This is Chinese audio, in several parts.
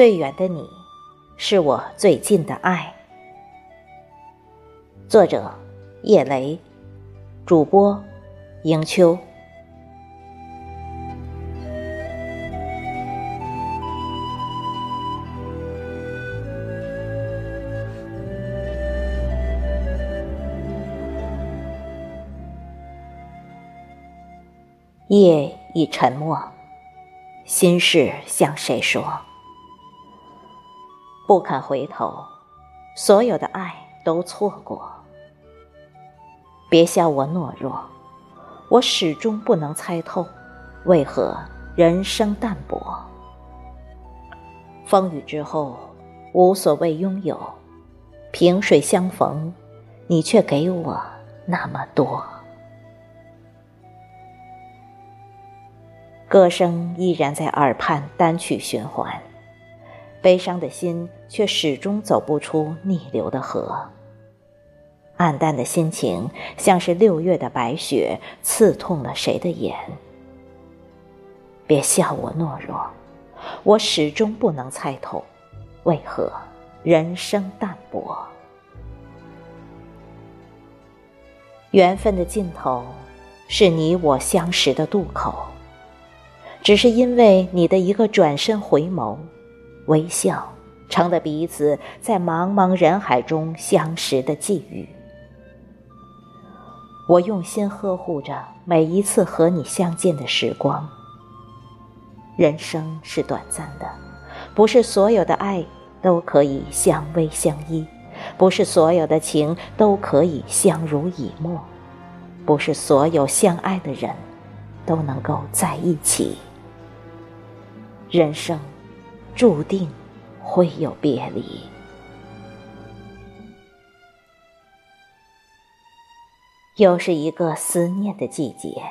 最远的你，是我最近的爱。作者：叶雷，主播：迎秋。夜已沉默，心事向谁说？不肯回头，所有的爱都错过。别笑我懦弱，我始终不能猜透，为何人生淡薄。风雨之后，无所谓拥有，萍水相逢，你却给我那么多。歌声依然在耳畔单曲循环，悲伤的心却始终走不出逆流的河。暗淡的心情像是六月的白雪，刺痛了谁的眼？别笑我懦弱，我始终不能猜透，为何人生淡薄？缘分的尽头，是你我相识的渡口。只是因为你的一个转身回眸，微笑，成了彼此在茫茫人海中相识的际遇。我用心呵护着每一次和你相见的时光。人生是短暂的，不是所有的爱都可以相偎相依，不是所有的情都可以相濡以沫，不是所有相爱的人都能够在一起。人生注定会有别离，又是一个思念的季节。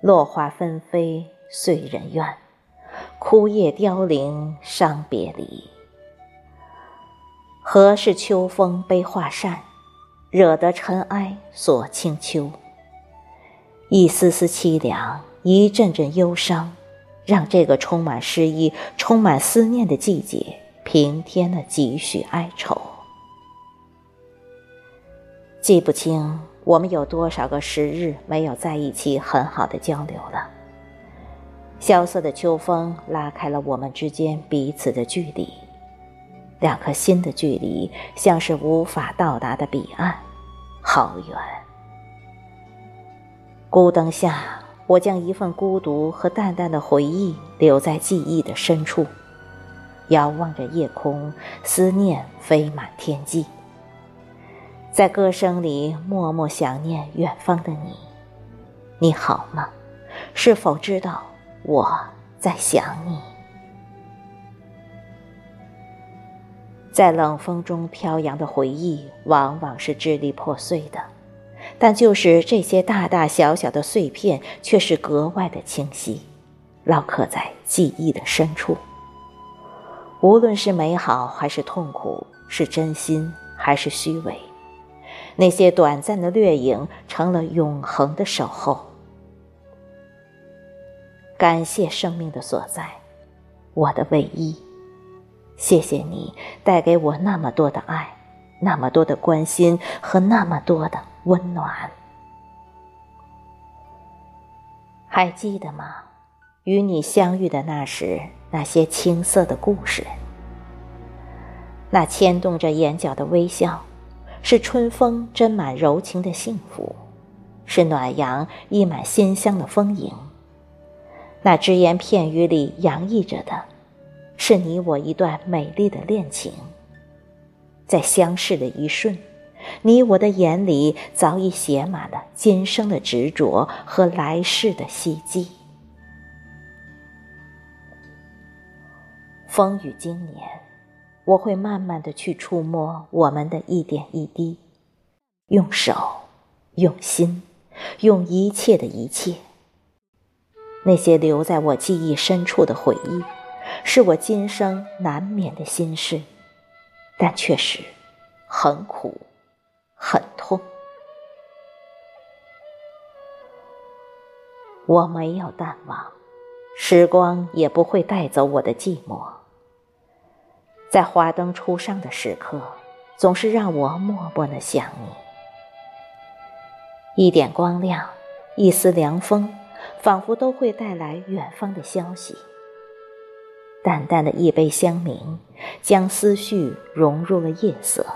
落花纷飞碎人怨，枯叶凋零伤别离。何事秋风悲画扇，惹得尘埃锁清秋。一丝丝凄凉，一阵阵忧伤。让这个充满诗意、充满思念的季节平添了几许哀愁。记不清我们有多少个时日没有在一起很好的交流了。萧瑟的秋风拉开了我们之间彼此的距离，两颗心的距离像是无法到达的彼岸，好远。孤灯下。我将一份孤独和淡淡的回忆留在记忆的深处，遥望着夜空，思念飞满天际。在歌声里默默想念远方的你，你好吗？是否知道我在想你？在冷风中飘扬的回忆，往往是支离破碎的。但就是这些大大小小的碎片，却是格外的清晰，烙刻在记忆的深处。无论是美好还是痛苦，是真心还是虚伪，那些短暂的掠影，成了永恒的守候。感谢生命的所在，我的唯一。谢谢你带给我那么多的爱，那么多的关心和那么多的。温暖，还记得吗？与你相遇的那时，那些青涩的故事，那牵动着眼角的微笑，是春风斟满柔情的幸福，是暖阳溢满馨香的丰盈。那只言片语里洋溢着的，是你我一段美丽的恋情，在相视的一瞬。你我的眼里早已写满了今生的执着和来世的希冀。风雨经年，我会慢慢的去触摸我们的一点一滴，用手，用心，用一切的一切。那些留在我记忆深处的回忆，是我今生难免的心事，但却是很苦。很痛，我没有淡忘，时光也不会带走我的寂寞。在华灯初上的时刻，总是让我默默的想你。一点光亮，一丝凉风，仿佛都会带来远方的消息。淡淡的一杯香茗，将思绪融入了夜色。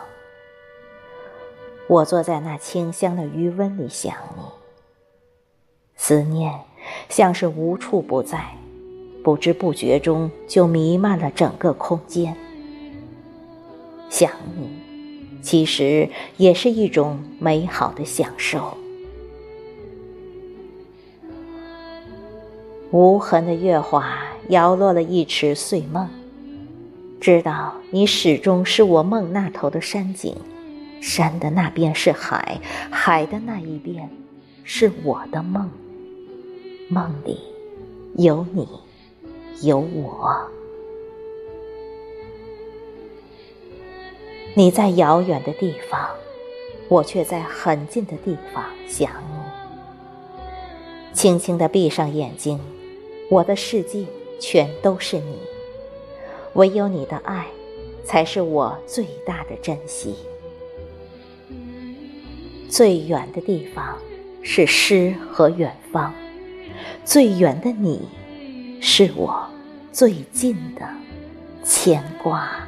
我坐在那清香的余温里想你，思念像是无处不在，不知不觉中就弥漫了整个空间。想你，其实也是一种美好的享受。无痕的月华摇落了一池碎梦，知道你始终是我梦那头的山景，山的那边是海，海的那一边是我的梦。梦里有你，有我。你在遥远的地方，我却在很近的地方想你。轻轻地闭上眼睛，我的世界全都是你，唯有你的爱，才是我最大的珍惜。最远的地方是诗和远方，最远的你，是我最近的牵挂。